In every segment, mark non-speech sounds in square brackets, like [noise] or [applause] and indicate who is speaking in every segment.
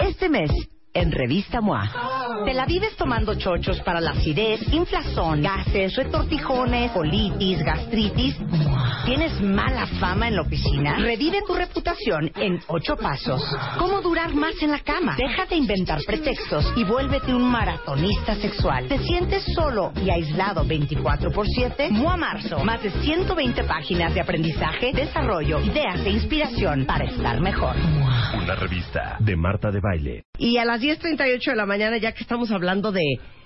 Speaker 1: Este mes, en Revista MOA, te la vives tomando chochos para la acidez, inflazón, gases, retortijones, colitis, gastritis. ¿Tienes mala fama en la oficina? Revive tu reputación en ocho pasos. ¿Cómo durar más en la cama? Deja de inventar pretextos y vuélvete un maratonista sexual. ¿Te sientes solo y aislado 24 por 7? MOA Marzo. Más de 120 páginas de aprendizaje, desarrollo, ideas e inspiración para estar mejor.
Speaker 2: Una revista de Marta de Baile.
Speaker 1: Y a las 10.38 de la mañana, ya que estamos hablando de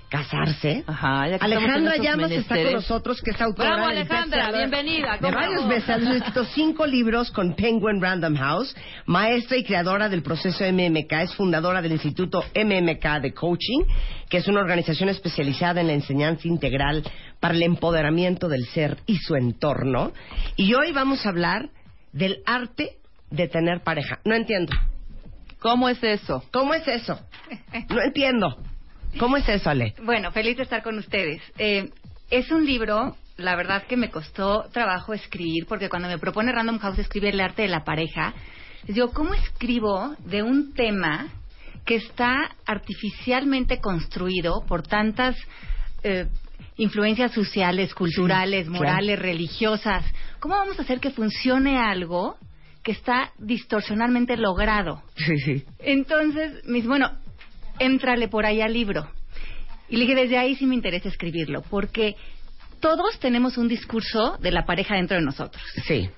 Speaker 1: casarse,
Speaker 3: Ajá, ya que
Speaker 1: Alejandra Llamas está con nosotros, que es autora
Speaker 3: Bravo,
Speaker 1: del
Speaker 3: Alejandra,
Speaker 1: bestseller
Speaker 3: bienvenida,
Speaker 1: de
Speaker 3: ¿cómo
Speaker 1: varios bestsellers, cinco libros con Penguin Random House, maestra y creadora del proceso MMK, es fundadora del Instituto MMK de Coaching, que es una organización especializada en la enseñanza integral para el empoderamiento del ser y su entorno. Y hoy vamos a hablar del arte de tener pareja. No entiendo.
Speaker 3: ¿Cómo es eso?
Speaker 1: ¿Cómo es eso? No entiendo. ¿Cómo es eso, Ale?
Speaker 4: Bueno, feliz de estar con ustedes. Eh, es un libro, la verdad que me costó trabajo escribir, porque cuando me propone Random House escribir el arte de la pareja, les digo, ¿cómo escribo de un tema que está artificialmente construido por tantas eh, influencias sociales, culturales, morales, religiosas? ¿Cómo vamos a hacer que funcione algo que está distorsionalmente logrado?
Speaker 1: Sí, sí.
Speaker 4: Entonces, me dice, bueno, éntrale por ahí al libro. Y le dije, desde ahí sí me interesa escribirlo, porque todos tenemos un discurso de la pareja dentro de nosotros.
Speaker 1: Sí.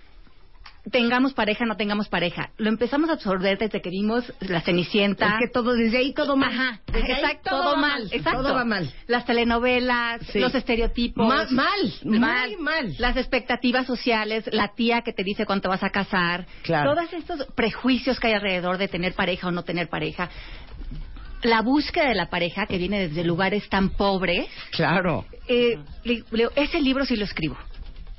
Speaker 4: Tengamos pareja, no tengamos pareja. Lo empezamos a absorber desde que vimos La Cenicienta.
Speaker 1: Es que todo, desde ahí todo mal.
Speaker 4: Ajá,
Speaker 1: Desde ahí
Speaker 4: exacto,
Speaker 1: todo,
Speaker 4: mal, exacto.
Speaker 1: Todo va mal.
Speaker 4: Las telenovelas,
Speaker 1: Sí.
Speaker 4: los estereotipos.
Speaker 1: Ma- mal, muy mal.
Speaker 4: Las expectativas sociales, la tía que te dice cuánto vas a casar.
Speaker 1: Claro.
Speaker 4: Todos estos prejuicios que hay alrededor de tener pareja o no tener pareja. La búsqueda de la pareja que viene desde lugares tan pobres.
Speaker 1: Claro.
Speaker 4: Eh, le- le- ese libro sí lo escribo.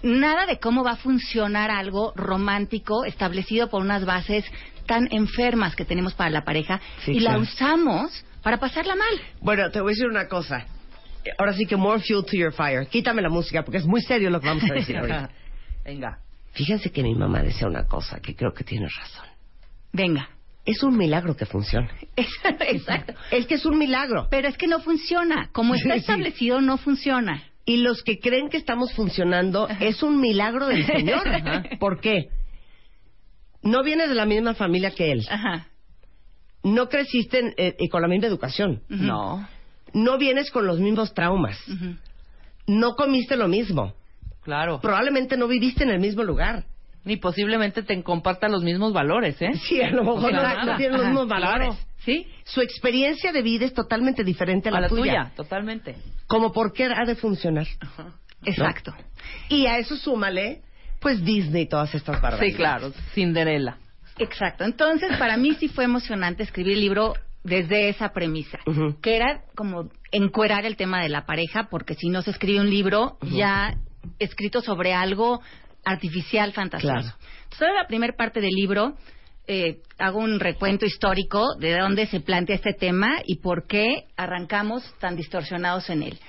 Speaker 4: Nada de cómo va a funcionar algo romántico establecido por unas bases tan enfermas que tenemos para la pareja
Speaker 1: Sí,
Speaker 4: y
Speaker 1: claro.
Speaker 4: la usamos para pasarla mal.
Speaker 1: Bueno, te voy a decir una cosa. Ahora sí que more fuel to your fire. Quítame la música porque es muy serio lo que vamos a decir ahorita. [laughs]
Speaker 3: Venga.
Speaker 1: Fíjense que mi mamá decía una cosa que creo que tiene razón.
Speaker 4: Venga.
Speaker 1: Es un milagro que funcione. [laughs]
Speaker 4: Exacto.
Speaker 1: Es que es un milagro.
Speaker 4: Pero es que no funciona. Como está
Speaker 1: Sí, sí.
Speaker 4: establecido, no funciona.
Speaker 1: Y los que creen que estamos funcionando es un milagro del Señor. [laughs]
Speaker 4: Ajá.
Speaker 1: ¿Por qué? No vienes de la misma familia que él.
Speaker 4: Ajá.
Speaker 1: No creciste en- eh, con la misma educación.
Speaker 3: No,
Speaker 1: No vienes con los mismos traumas. No comiste lo mismo.
Speaker 3: claro.
Speaker 1: Probablemente no viviste en el mismo lugar.
Speaker 3: Ni posiblemente te compartan los mismos valores, ¿eh?
Speaker 1: Sí, a lo mejor no, no tienen los mismos valores.
Speaker 3: claro.
Speaker 4: ¿Sí?
Speaker 1: Su experiencia de vida es totalmente diferente a la,
Speaker 3: A la
Speaker 1: tuya.
Speaker 3: tuya, totalmente.
Speaker 1: Como por qué ha de funcionar.
Speaker 4: Exacto.
Speaker 1: Y a eso súmale, pues Disney y todas estas barbaridades.
Speaker 3: Sí, claro. Cinderella.
Speaker 4: Exacto. Entonces, para mí sí fue emocionante escribir el libro desde esa premisa, que era como encuerar el tema de la pareja, porque si no se escribe un libro ya escrito sobre algo artificial, fantasioso.
Speaker 1: Claro.
Speaker 4: Entonces, en la primera parte del libro eh, hago un recuento histórico de dónde se plantea este tema y por qué arrancamos tan distorsionados en él.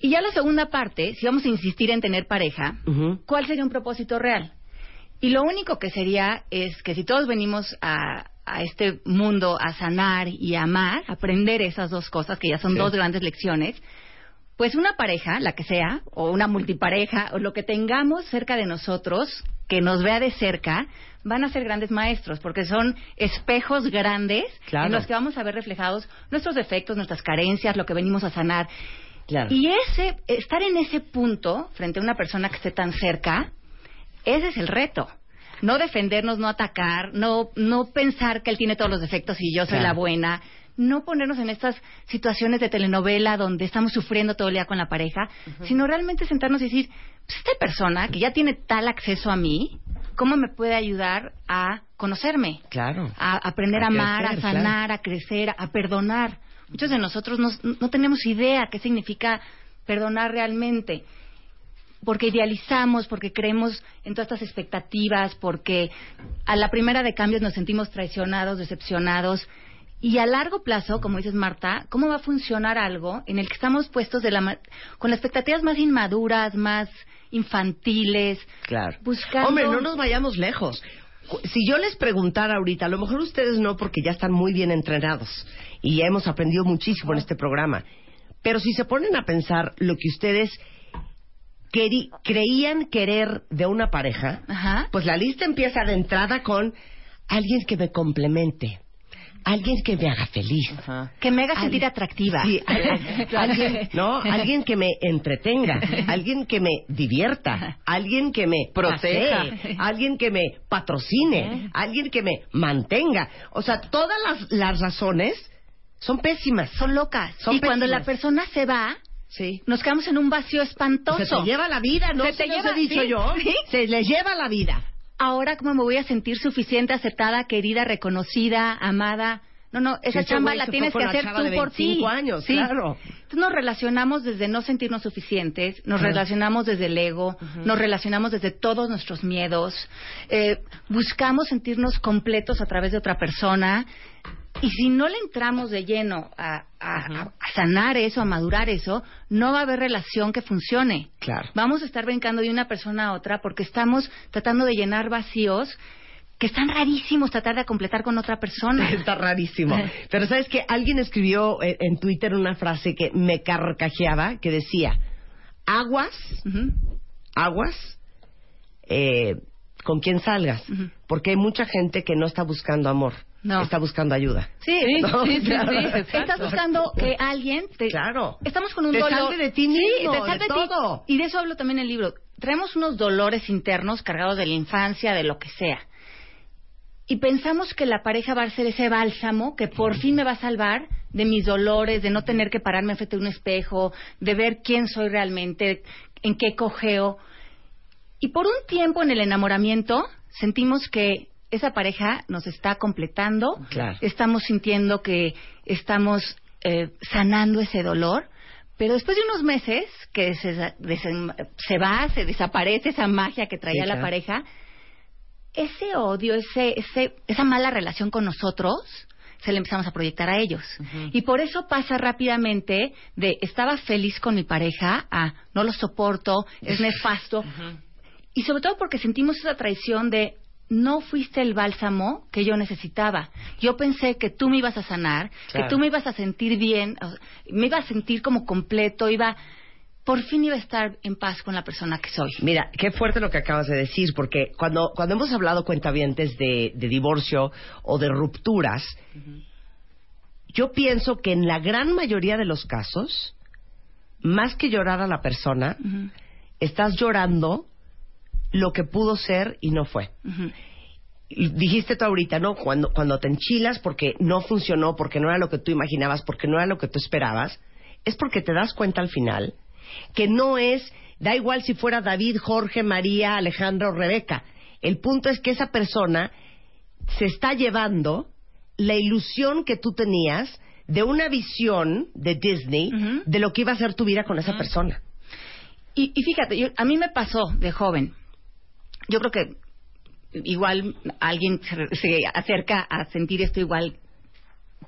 Speaker 4: Y ya la segunda parte, si vamos a insistir en tener pareja. ¿cuál sería un propósito real? Y lo único que sería es que si todos venimos a, a este mundo a sanar y a amar, aprender esas dos cosas, que ya son
Speaker 1: Sí.
Speaker 4: dos grandes lecciones, pues una pareja, la que sea, o una multipareja, o lo que tengamos cerca de nosotros, que nos vea de cerca, van a ser grandes maestros, porque son espejos grandes
Speaker 1: Claro.
Speaker 4: en los que vamos a ver reflejados nuestros defectos, nuestras carencias, lo que venimos a sanar.
Speaker 1: Claro.
Speaker 4: Y ese, estar en ese punto, frente a una persona que esté tan cerca, ese es el reto. No defendernos, no atacar, no, no pensar que él tiene todos los defectos y yo soy
Speaker 1: Claro.
Speaker 4: la buena. No ponernos en estas situaciones de telenovela donde estamos sufriendo todo el día con la pareja, sino realmente sentarnos y decir, pues esta persona que ya tiene tal acceso a mí, cómo me puede ayudar a conocerme,
Speaker 1: Claro.
Speaker 4: a aprender
Speaker 1: A
Speaker 4: a amar,
Speaker 1: crecer,
Speaker 4: a sanar, a crecer, a perdonar. Muchos de nosotros no, no tenemos idea qué significa perdonar realmente. Porque idealizamos, porque creemos en todas estas expectativas, porque a la primera de cambios nos sentimos traicionados, decepcionados. Y a largo plazo, como dices Marta, ¿cómo va a funcionar algo en el que estamos puestos de la ma- con las expectativas más inmaduras, más infantiles,
Speaker 1: Claro.
Speaker 4: buscando...
Speaker 1: Hombre, no nos vayamos lejos. Cu- Si yo les preguntara ahorita, a lo mejor ustedes no, porque ya están muy bien entrenados y ya hemos aprendido muchísimo en este programa. Pero si se ponen a pensar lo que ustedes creían querer de una pareja,
Speaker 4: Ajá.
Speaker 1: pues la lista empieza de entrada con alguien que me complemente, alguien que me haga feliz.
Speaker 4: Que me haga sentir atractiva.
Speaker 1: Sí, [laughs] alguien, no, [laughs] alguien que me entretenga, alguien que me divierta, alguien que me
Speaker 3: Proteja.
Speaker 1: alguien que me patrocine, alguien que me mantenga. O sea, todas las, las razones son pésimas.
Speaker 4: Son locas.
Speaker 1: Son
Speaker 4: y cuando la persona se va,
Speaker 1: Sí.
Speaker 4: nos quedamos en un vacío espantoso.
Speaker 1: Se te lleva la vida, ¿no?
Speaker 4: Se te
Speaker 1: Se los
Speaker 4: lleva-
Speaker 1: he dicho
Speaker 4: sí,
Speaker 1: yo.
Speaker 4: sí.
Speaker 1: Se les lleva la vida.
Speaker 4: Ahora, ¿cómo me voy a sentir suficiente, aceptada, querida, reconocida, amada? No, no, esa chamba la tienes que hacer tú
Speaker 1: de
Speaker 4: por ti.
Speaker 1: 25 años,
Speaker 4: Sí.
Speaker 1: claro.
Speaker 4: Entonces nos relacionamos desde no sentirnos suficientes, nos relacionamos desde el ego, nos relacionamos desde todos nuestros miedos, eh, buscamos sentirnos completos a través de otra persona. Y si no le entramos de lleno a, a- a- sanar eso, a madurar eso, no va a haber relación que funcione.
Speaker 1: Claro.
Speaker 4: Vamos a estar brincando de una persona a otra porque estamos tratando de llenar vacíos que están rarísimos tratar de completar con otra persona. [laughs]
Speaker 1: Está rarísimo. [laughs] Pero sabes que alguien escribió eh, en Twitter una frase que me carcajeaba, que decía, aguas, aguas, eh, con quien salgas, porque hay mucha gente que no está buscando amor,
Speaker 4: No.
Speaker 1: está buscando ayuda.
Speaker 4: Sí,
Speaker 3: Sí,
Speaker 1: No,
Speaker 3: sí, sí,
Speaker 1: claro.
Speaker 3: sí.
Speaker 4: Estás buscando que alguien te...
Speaker 1: Claro.
Speaker 4: Estamos con un
Speaker 1: Te
Speaker 4: dolor.
Speaker 1: salte de ti
Speaker 4: Sí,
Speaker 1: mismo,
Speaker 4: te salte
Speaker 1: de
Speaker 4: ti.
Speaker 1: todo.
Speaker 4: Y de eso hablo también en el libro. Traemos unos dolores internos cargados de la infancia, de lo que sea. Y pensamos que la pareja va a ser ese bálsamo que por fin me va a salvar de mis dolores, de no tener que pararme frente a un espejo, de ver quién soy realmente, en qué cojeo. Y por un tiempo en el enamoramiento sentimos que esa pareja nos está completando,
Speaker 1: Claro.
Speaker 4: estamos sintiendo que estamos eh, sanando ese dolor, pero después de unos meses que se, se va, se desaparece esa magia que traía
Speaker 1: Sí,
Speaker 4: la pareja, ese odio, ese, ese, esa mala relación con nosotros, se le empezamos a proyectar a ellos. Y por eso pasa rápidamente de estaba feliz con mi pareja a no lo soporto, es nefasto. Y sobre todo porque sentimos esa traición de no fuiste el bálsamo que yo necesitaba. Yo pensé que tú me ibas a sanar,
Speaker 1: Claro.
Speaker 4: que tú me ibas a sentir bien, me iba a sentir como completo, iba por fin iba a estar en paz con la persona que soy.
Speaker 1: Mira, qué fuerte lo que acabas de decir, porque cuando, cuando hemos hablado cuentavientes de, de divorcio o de rupturas, yo pienso que en la gran mayoría de los casos, más que llorar a la persona, estás llorando lo que pudo ser y no fue. Dijiste tú ahorita, ¿no? Cuando, cuando te enchilas porque no funcionó, porque no era lo que tú imaginabas, porque no era lo que tú esperabas, es porque te das cuenta al final que no es, da igual si fuera David, Jorge, María, Alejandra o Rebeca. El punto es que esa persona se está llevando la ilusión que tú tenías de una visión de Disney de lo que iba a ser tu vida con esa persona.
Speaker 4: Y, y fíjate, yo- a mí me pasó de joven. Yo creo que igual alguien se, acerca a sentir esto igual,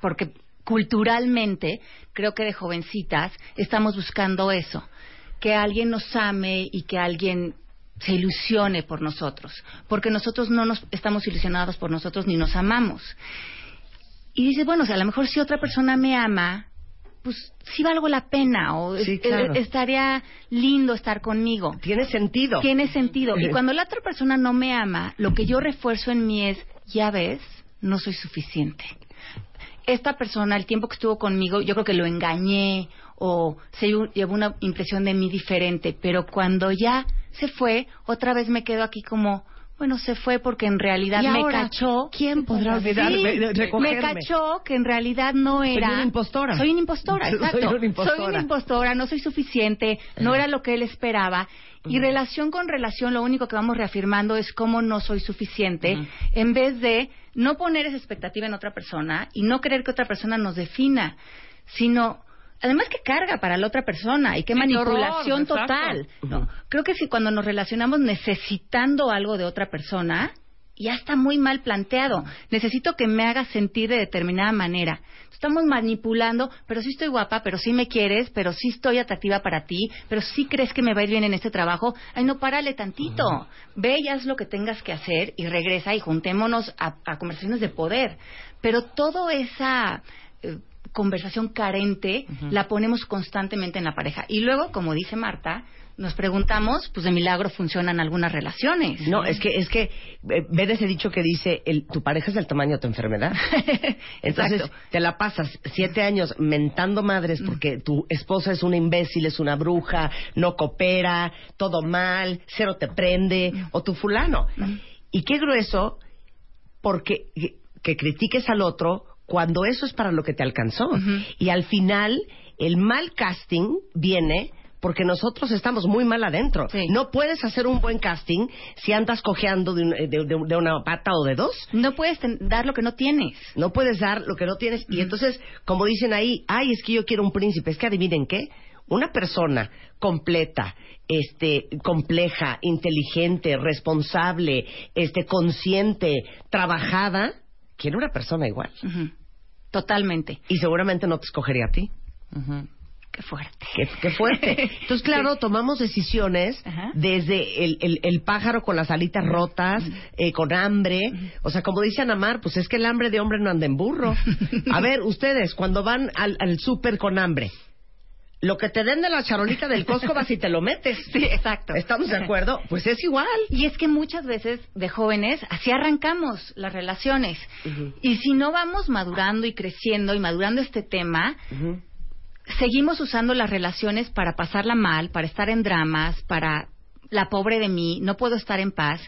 Speaker 4: porque culturalmente creo que de jovencitas estamos buscando eso, que alguien nos ame y que alguien se ilusione por nosotros, porque nosotros no nos estamos ilusionados por nosotros ni nos amamos. Y dices, bueno, o sea, a lo mejor si otra persona me ama, pues sí valgo la pena o
Speaker 1: Sí,
Speaker 4: es-
Speaker 1: claro.
Speaker 4: eh, estaría lindo estar conmigo.
Speaker 1: Tiene sentido.
Speaker 4: Tiene sentido. Y cuando la otra persona no me ama, lo que yo refuerzo en mí es, ya ves, no soy suficiente. Esta persona, el tiempo que estuvo conmigo, yo creo que lo engañé o se llevó una impresión de mí diferente, pero cuando ya se fue, otra vez me quedo aquí como, bueno, se fue porque en realidad
Speaker 1: ¿Y
Speaker 4: me
Speaker 1: ahora
Speaker 4: cachó.
Speaker 1: quién podrá olvidarme, recogerme?
Speaker 4: Me cachó que en realidad no
Speaker 1: Soy
Speaker 4: era.
Speaker 1: una impostora.
Speaker 4: Soy una impostora, [laughs]
Speaker 1: Soy
Speaker 4: exacto.
Speaker 1: una impostora.
Speaker 4: Soy una impostora, no soy suficiente, no era lo que él esperaba. Y relación con relación, lo único que vamos reafirmando es cómo no soy suficiente, en vez de no poner esa expectativa en otra persona y no querer que otra persona nos defina, sino además que carga para la otra persona y qué manipulación
Speaker 3: horror,
Speaker 4: total. ¿no? Creo que si cuando nos relacionamos necesitando algo de otra persona, ya está muy mal planteado. Necesito que me haga sentir de determinada manera. Estamos manipulando, pero sí estoy guapa, pero sí me quieres, pero sí estoy atractiva para ti, pero sí crees que me va a ir bien en este trabajo. Ay, no, párale tantito. Ve y haz lo que tengas que hacer y regresa y juntémonos a, a conversaciones de poder. Pero toda esa eh, conversación carente la ponemos constantemente en la pareja. Y luego, como dice Marta, nos preguntamos, pues de milagro funcionan algunas relaciones.
Speaker 1: No, es que, es que, eh, ven ese dicho que dice, el, tu pareja es del tamaño de tu enfermedad. [laughs] Entonces, te la pasas siete años mentando madres porque tu esposa es una imbécil, es una bruja, no coopera, todo mal, cero te prende, o tu fulano. Y qué grueso, porque que, que critiques al otro cuando eso es para lo que te alcanzó. Y al final, el mal casting viene porque nosotros estamos muy mal adentro.
Speaker 4: Sí.
Speaker 1: No puedes hacer un buen casting si andas cojeando de, un- de- de- de una pata o de dos.
Speaker 4: No puedes dar lo que no tienes.
Speaker 1: No puedes dar lo que no tienes. Y entonces, como dicen ahí, ay, es que yo quiero un príncipe. Es que adivinen qué. Una persona completa, este, compleja, inteligente, responsable, este, consciente, trabajada, quiere una persona igual.
Speaker 4: Totalmente.
Speaker 1: Y seguramente no te escogería a ti.
Speaker 4: Qué fuerte.
Speaker 1: Qué, qué fuerte. [laughs] Entonces, claro, tomamos decisiones
Speaker 4: Ajá.
Speaker 1: desde el, el- el pájaro con las alitas rotas, eh, con hambre. O sea, como dice Anamar, pues es que el hambre de hombre no anda en burro. [laughs] A ver, ustedes, cuando van al, al súper con hambre, lo que te den de la charolita del Costco vas y te lo metes. [laughs]
Speaker 4: Sí, exacto.
Speaker 1: ¿Estamos de acuerdo? Pues es igual.
Speaker 4: Y es que muchas veces de jóvenes así arrancamos las relaciones. Y si no vamos madurando y creciendo y madurando este tema, seguimos usando las relaciones para pasarla mal, para estar en dramas, para la pobre de mí, no puedo estar en paz.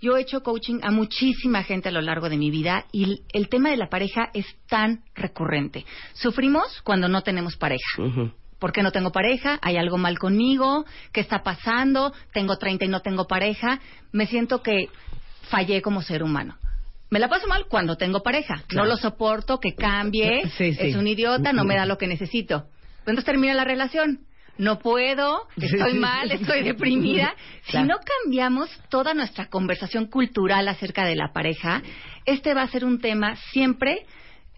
Speaker 4: Yo he hecho coaching a muchísima gente a lo largo de mi vida y el- tema de la pareja es tan recurrente. Sufrimos cuando no tenemos pareja.
Speaker 1: Ujú.
Speaker 4: ¿Por qué no tengo pareja? ¿Hay algo mal conmigo? ¿Qué está pasando? Tengo 30 y no tengo pareja. Me siento que fallé como ser humano. Me la paso mal cuando tengo pareja.
Speaker 1: Claro.
Speaker 4: No lo soporto, que cambie,
Speaker 1: Sí, sí.
Speaker 4: es un idiota, no me da lo que necesito. Entonces termina la relación. No puedo, estoy mal, estoy [laughs] deprimida.
Speaker 1: Claro.
Speaker 4: Si no cambiamos toda nuestra conversación cultural acerca de la pareja, este va a ser un tema siempre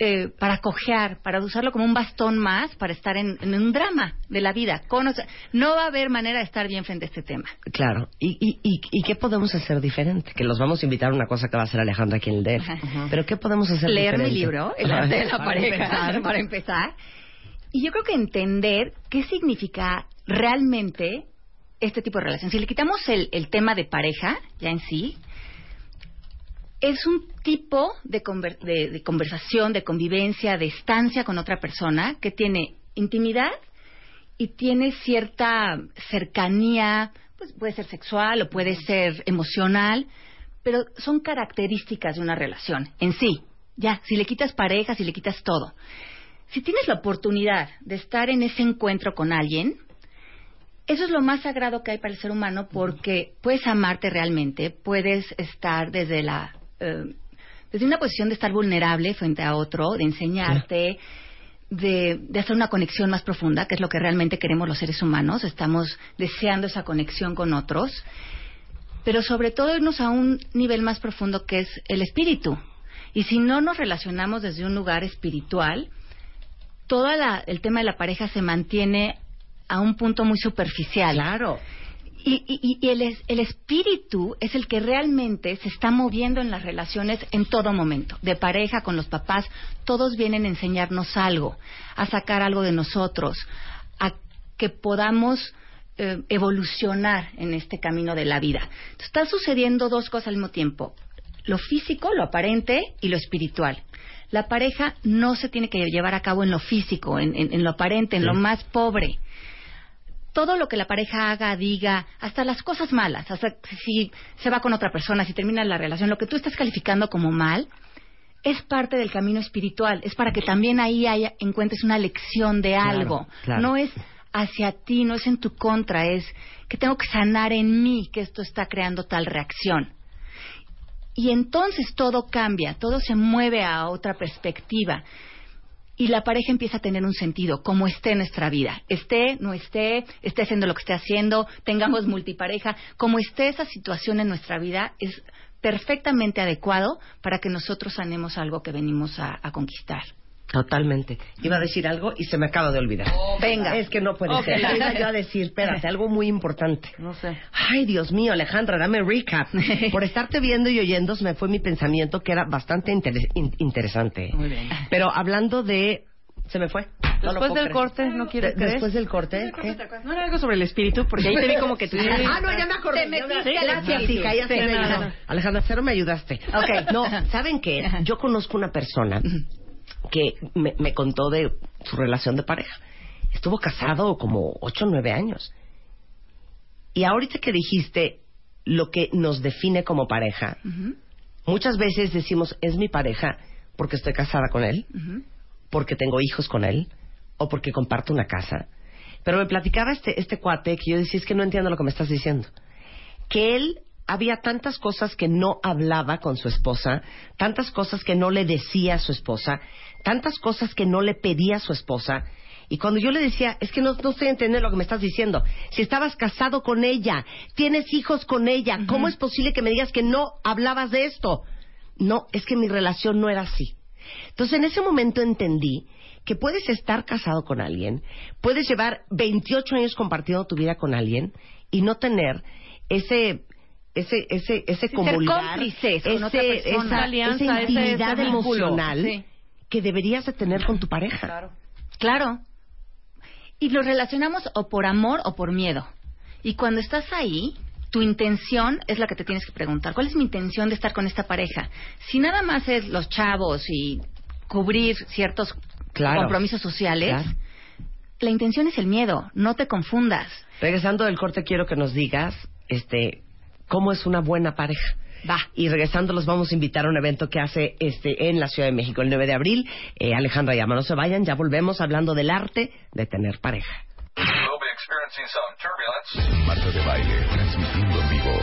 Speaker 4: eh, para cojear, para usarlo como un bastón más, para estar en, en un drama de la vida. Con, o sea, no va a haber manera de estar bien frente a este tema.
Speaker 1: Claro. ¿Y, y, y, y qué podemos hacer diferente? Que los vamos a invitar a una cosa que va a hacer Alejandra aquí en el. Pero ¿qué podemos hacer
Speaker 4: Leer mi
Speaker 1: diferente?
Speaker 4: libro, El arte de la [laughs]
Speaker 1: Para
Speaker 4: pareja,
Speaker 1: empezar.
Speaker 4: para empezar. Y yo creo que entender qué significa realmente este tipo de relación. Si le quitamos el, el tema de pareja, ya en sí, es un tipo de, conver- de- de conversación, de convivencia, de estancia con otra persona que tiene intimidad y tiene cierta cercanía, pues puede ser sexual o puede ser emocional, pero son características de una relación en sí. Ya, si le quitas pareja, si le quitas todo. Si tienes la oportunidad de estar en ese encuentro con alguien, eso es lo más sagrado que hay para el ser humano porque puedes amarte realmente, puedes estar desde la eh, desde una posición de estar vulnerable frente a otro, de enseñarte, de, de hacer una conexión más profunda, que es lo que realmente queremos los seres humanos. Estamos deseando esa conexión con otros, pero sobre todo irnos a un nivel más profundo que es el espíritu. Y si no nos relacionamos desde un lugar espiritual, todo el tema de la pareja se mantiene a un punto muy superficial.
Speaker 1: Claro.
Speaker 4: Y, y- y el, el espíritu es el que realmente se está moviendo en las relaciones en todo momento. De pareja, con los papás, todos vienen a enseñarnos algo, a sacar algo de nosotros, a que podamos eh, evolucionar en este camino de la vida. Entonces, está sucediendo dos cosas al mismo tiempo. Lo físico, lo aparente y lo espiritual. La pareja no se tiene que llevar a cabo en lo físico, en, en- en lo aparente, en lo más pobre todo lo que la pareja haga, diga, hasta las cosas malas, hasta si se va con otra persona, si termina la relación, lo que tú estás calificando como mal, es parte del camino espiritual, es para que también ahí haya, encuentres una lección de
Speaker 1: Claro,
Speaker 4: algo.
Speaker 1: claro.
Speaker 4: No es hacia ti, no es en tu contra, es que tengo que sanar en mí que esto está creando tal reacción. Y entonces todo cambia, todo se mueve a otra perspectiva. Y la pareja empieza a tener un sentido, como esté en nuestra vida. Esté, no esté, esté haciendo lo que esté haciendo, tengamos multipareja, como esté esa situación en nuestra vida, es perfectamente adecuado para que nosotros sanemos algo que venimos a, a conquistar.
Speaker 1: Totalmente. Iba a decir algo y se me acaba de olvidar.
Speaker 4: Venga.
Speaker 1: Es que no puede
Speaker 3: Ok.
Speaker 1: ser. Iba yo a decir, espérate, algo muy importante.
Speaker 3: No sé.
Speaker 1: Ay, Dios mío, Alejandra, dame recap. [laughs] Por estarte viendo y oyendo, se me fue mi pensamiento que era bastante interes- in- interesante.
Speaker 3: Muy bien.
Speaker 1: Pero hablando de... Se me fue. No
Speaker 3: Después del
Speaker 1: creer.
Speaker 3: corte, ¿no quieres creer?
Speaker 1: Después del corte, ¿qué?
Speaker 5: No era algo sobre el espíritu, porque ahí te vi como que tú...
Speaker 1: Ah, no, ya me acordé.
Speaker 4: Te metiste al
Speaker 1: Gracias,
Speaker 4: espíritu.
Speaker 1: hija, ya
Speaker 4: Sí,
Speaker 1: se me
Speaker 4: no, no.
Speaker 1: Alejandra, cero me ayudaste.
Speaker 4: Ok.
Speaker 1: No, ¿saben qué? Yo conozco una persona que me, me contó de su relación de pareja. Estuvo casado como ocho o nueve años. Y ahorita que dijiste lo que nos define como pareja, muchas veces decimos, es mi pareja porque estoy casada con él, porque tengo hijos con él o porque comparto una casa. Pero me platicaba este, este cuate que yo decía, es que no entiendo lo que me estás diciendo. Que él había tantas cosas que no hablaba con su esposa, tantas cosas que no le decía a su esposa, tantas cosas que no le pedía a su esposa. Y cuando yo le decía, es que no, no estoy entendiendo lo que me estás diciendo. Si estabas casado con ella, tienes hijos con ella, ¿cómo es posible que me digas que no hablabas de esto? No, es que mi relación no era así. Entonces en ese momento entendí que puedes estar casado con alguien, puedes llevar 28 años compartiendo tu vida con alguien y no tener ese ese ese ese comulgar,
Speaker 4: cómplices con
Speaker 1: ese-
Speaker 4: otra persona.
Speaker 1: esa,
Speaker 3: Alianza,
Speaker 1: esa intimidad
Speaker 3: ese
Speaker 1: emocional
Speaker 4: Sí.
Speaker 1: Que deberías de tener con tu pareja.
Speaker 3: Claro.
Speaker 4: Claro. Y lo relacionamos o por amor o por miedo. Y cuando estás ahí, tu intención es la que te tienes que preguntar. ¿Cuál es mi intención de estar con esta pareja? Si nada más es los chavos y cubrir ciertos
Speaker 1: Claro.
Speaker 4: compromisos sociales,
Speaker 1: Claro.
Speaker 4: la intención es el miedo. No te confundas.
Speaker 1: Regresando del corte quiero que nos digas este cómo es una buena pareja.
Speaker 4: Va.
Speaker 1: Y regresando los vamos a invitar a un evento que hace este en la Ciudad de México el 9 de abril. Eh, Alejandra Llama, no se vayan, ya volvemos hablando del arte de tener pareja.
Speaker 6: Marta de baile, transmitiendo en vivo.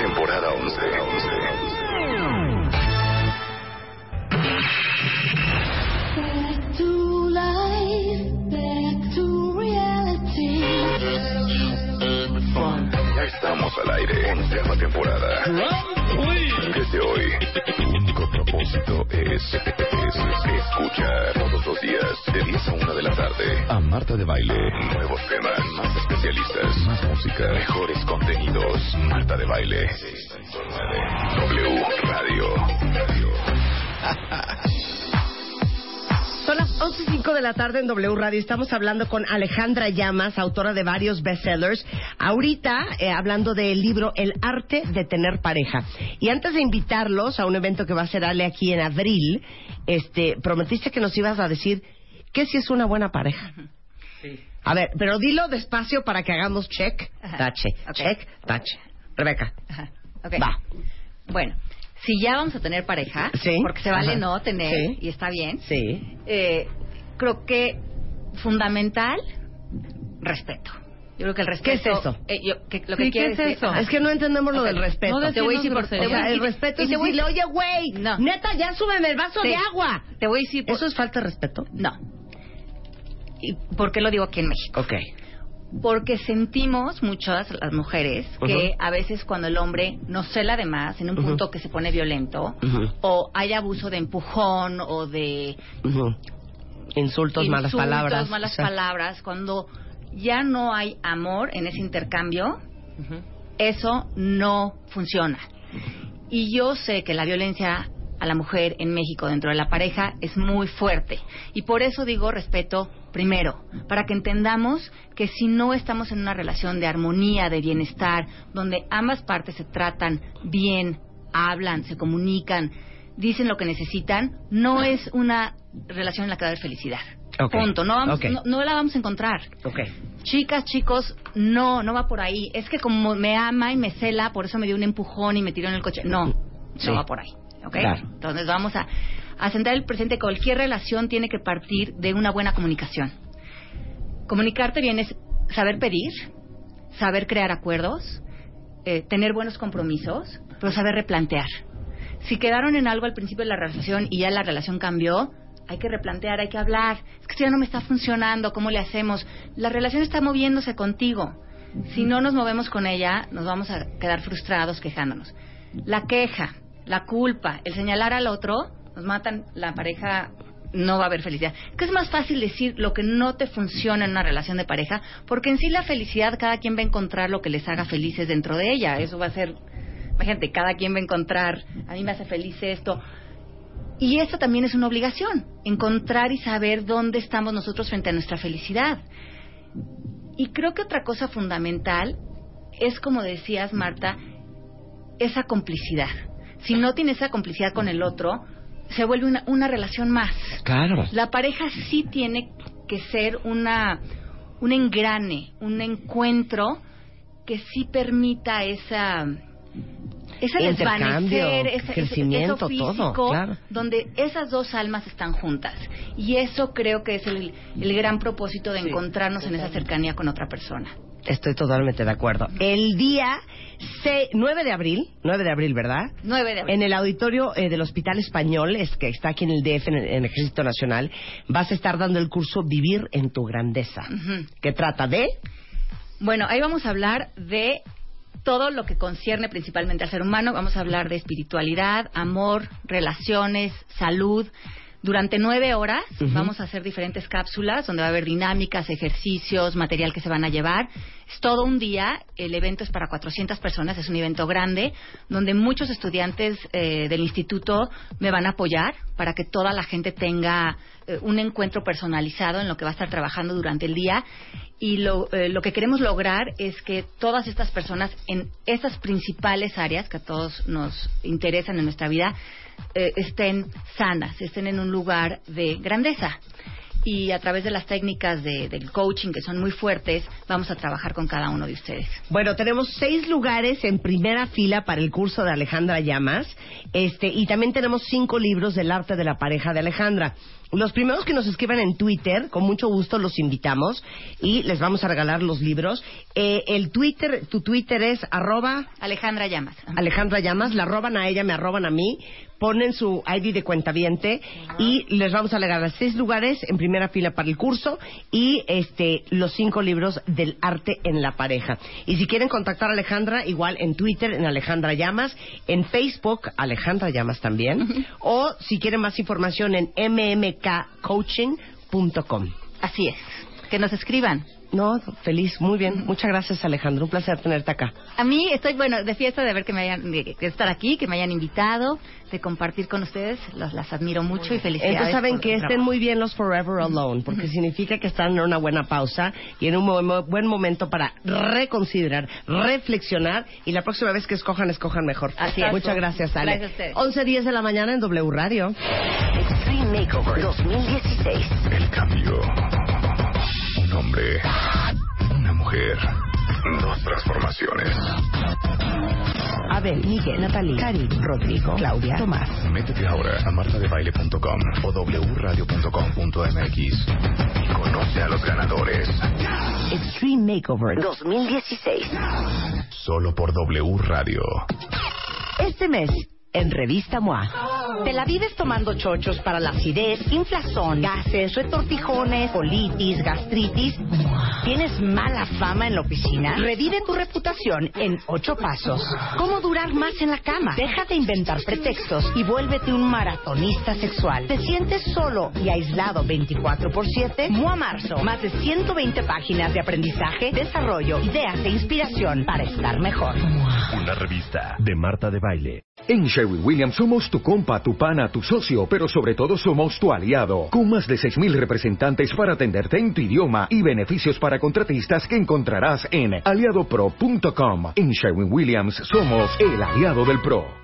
Speaker 6: Temporada 11. 11. Aire. Temporada. Desde hoy, tu único propósito es, es escuchar todos los días, de 10 a 1 de la tarde, a Marta de Baile. Nuevos temas, más especialistas, más música, mejores contenidos. Marta de Baile. W Radio. [laughs]
Speaker 1: 11.05 de la tarde en W Radio. Estamos hablando con Alejandra Llamas, autora de varios bestsellers. Ahorita eh, hablando del libro El arte de tener pareja. Y antes de invitarlos a un evento que va a ser Ale aquí en abril, este, prometiste que nos ibas a decir que si es una buena pareja. A ver, pero dilo despacio para que hagamos check, tache, check, tache. Rebeca,
Speaker 4: Ajá. Ok.
Speaker 1: va.
Speaker 4: Bueno, si ya vamos a tener pareja,
Speaker 1: Sí.
Speaker 4: porque se vale
Speaker 1: Ajá.
Speaker 4: no tener
Speaker 1: Sí.
Speaker 4: y está bien,
Speaker 1: Sí.
Speaker 4: eh, creo que fundamental, respeto. Yo creo que el
Speaker 1: ¿Qué
Speaker 4: respeto...
Speaker 1: es eso?
Speaker 4: eh, yo- que- lo
Speaker 3: Sí,
Speaker 4: que
Speaker 3: ¿qué es
Speaker 4: decir-
Speaker 3: eso?
Speaker 1: Es que no entendemos lo del respeto.
Speaker 3: No
Speaker 4: te voy a decir por
Speaker 3: decirnos
Speaker 4: te voy a
Speaker 1: O sea,
Speaker 4: decir-
Speaker 1: el respeto
Speaker 4: y
Speaker 1: es
Speaker 4: te voy a
Speaker 1: decirle,
Speaker 4: decir-
Speaker 1: oye, güey,
Speaker 4: No.
Speaker 1: neta, ya súbeme el vaso
Speaker 4: Sí.
Speaker 1: de agua.
Speaker 4: Te voy a decir... por-
Speaker 1: ¿Eso es falta de respeto?
Speaker 4: No. ¿Y por qué lo digo aquí en México?
Speaker 1: Ok.
Speaker 4: Porque sentimos muchas las mujeres que a veces cuando el hombre nos cela de más en un punto que se pone violento o hay abuso de empujón o de.
Speaker 1: Insultos, malas palabras.
Speaker 4: malas
Speaker 1: O sea,
Speaker 4: palabras, cuando ya no hay amor en ese intercambio, eso no funciona. Y yo sé que la violencia a la mujer en México dentro de la pareja es muy fuerte. Y por eso digo respeto primero, para que entendamos que si no estamos en una relación de armonía, de bienestar, donde ambas partes se tratan bien, hablan, se comunican, dicen lo que necesitan, no es una relación en la que va a haber felicidad.
Speaker 1: Ok,
Speaker 4: Punto. No, vamos, no, no la vamos a encontrar. Chicas, chicos, no, no va por ahí. Es que como me ama y me cela, por eso me dio un empujón y me tiró en el coche. No,
Speaker 1: Sí.
Speaker 4: no va por ahí. Entonces vamos a, a sentar el presente, cualquier relación tiene que partir de una buena comunicación. Comunicarte bien es saber pedir, saber crear acuerdos, eh, tener buenos compromisos, pero saber replantear. Si quedaron en algo al principio de la relación y ya la relación cambió, hay que replantear, hay que hablar. Es que esto ya no me está funcionando, ¿cómo le hacemos? La relación está moviéndose contigo. Si no nos movemos con ella, nos vamos a quedar frustrados quejándonos. La queja, la culpa, el señalar al otro, nos matan la pareja no va a haber felicidad. Que es más fácil decir lo que no te funciona en una relación de pareja, porque en sí la felicidad cada quien va a encontrar lo que les haga felices dentro de ella. Eso va a ser, imagínate, cada quien va a encontrar, a mí me hace feliz esto. Y eso también es una obligación, encontrar y saber dónde estamos nosotros frente a nuestra felicidad. Y creo que otra cosa fundamental es, como decías, Marta, esa complicidad. Si no tienes esa complicidad con el otro, se vuelve una, una relación más.
Speaker 1: Claro.
Speaker 4: La pareja sí tiene que ser una, un engrane, un encuentro que sí permita esa ese desvanecer, ese, ese-
Speaker 1: crecimiento,
Speaker 4: eso físico,
Speaker 1: todo, claro.
Speaker 4: donde esas dos almas están juntas. Y eso creo que es el, el gran propósito de encontrarnos en esa cercanía con otra persona.
Speaker 1: Estoy totalmente de acuerdo. El día se- 9 de abril, 9 de abril, ¿verdad?
Speaker 4: 9 de abril.
Speaker 1: En el auditorio eh, del Hospital Español, es que está aquí en el DF, en el, en el Ejército Nacional, vas a estar dando el curso Vivir en tu Grandeza,
Speaker 4: Ujú.
Speaker 1: que trata de...
Speaker 4: Bueno, ahí vamos a hablar de todo lo que concierne principalmente al ser humano. Vamos a hablar de espiritualidad, amor, relaciones, salud. Durante nueve horas vamos a hacer diferentes cápsulas donde va a haber dinámicas, ejercicios, material que se van a llevar. Es todo un día. El evento es para 400 personas. Es un evento grande donde muchos estudiantes eh, del instituto me van a apoyar para que toda la gente tenga eh, un encuentro personalizado en lo que va a estar trabajando durante el día. Y lo, eh, lo que queremos lograr es que todas estas personas en esas principales áreas que a todos nos interesan en nuestra vida eh, estén sanas, estén en un lugar de grandeza. Y a través de las técnicas de- del coaching, que son muy fuertes, vamos a trabajar con cada uno de ustedes.
Speaker 1: Bueno, tenemos seis lugares en primera fila para el curso de Alejandra Llamas, este, y también tenemos cinco libros del arte de la pareja de Alejandra. Los primeros que nos escriban en Twitter, con mucho gusto los invitamos y les vamos a regalar los libros. Eh, el Twitter, tu Twitter es arroba
Speaker 4: Alejandra Llamas.
Speaker 1: Alejandra Llamas, la arroban a ella, me arroban a mí, ponen su ID de cuentaviente y les vamos a regalar seis lugares en primera fila para el curso y este los cinco libros del arte en la pareja. Y si quieren contactar a Alejandra, igual en Twitter, en Alejandra Llamas, en Facebook, Alejandra Llamas también, o si quieren más información en mmkcoaching.com.
Speaker 4: Así es. Que nos escriban.
Speaker 1: No, feliz, muy bien. Muchas gracias, Alejandra. Un placer tenerte acá.
Speaker 4: A mí estoy, bueno, de fiesta de ver que me hayan, de, estar aquí, que me hayan invitado, de compartir con ustedes. Los, las admiro mucho y felicidades.
Speaker 1: Entonces saben que estén
Speaker 4: trabajo.
Speaker 1: muy bien los Forever Alone, porque significa que están en una buena pausa y en un mo- buen momento para reconsiderar, reflexionar y la próxima vez que escojan, escojan mejor.
Speaker 4: Así es.
Speaker 1: Muchas gracias, Ale.
Speaker 4: Gracias a ustedes.
Speaker 1: 11 10 de la mañana en W Radio.
Speaker 7: Extreme Makeover 2016.
Speaker 6: El cambio. Hombre. Una mujer. Dos transformaciones.
Speaker 7: Abel, Miguel, Natalie, Karim, Rodrigo, Claudia, Tomás.
Speaker 6: Métete ahora a martadebaile.com o wradio.com.mx y conoce a los ganadores.
Speaker 7: Extreme Makeover 2016.
Speaker 6: Solo por W Radio.
Speaker 7: Este mes, en Revista MOA, te la vives tomando chochos para la acidez, inflazón, gases, retortijones, colitis, gastritis. ¿Tienes mala fama en la oficina? Revive tu reputación en ocho pasos. ¿Cómo durar más en la cama? Deja de inventar pretextos y vuélvete un maratonista sexual. ¿Te sientes solo y aislado 24 por 7? MOA Marzo. Más de 120 páginas de aprendizaje, desarrollo, ideas e inspiración para estar mejor.
Speaker 8: Una revista de Marta de Baile. En Sherwin Williams somos tu compa, tu pana, tu socio, pero sobre todo somos tu aliado. Con más de 6.000 representantes para atenderte en tu idioma y beneficios para contratistas que encontrarás en aliadopro.com. En Sherwin Williams somos el aliado del PRO.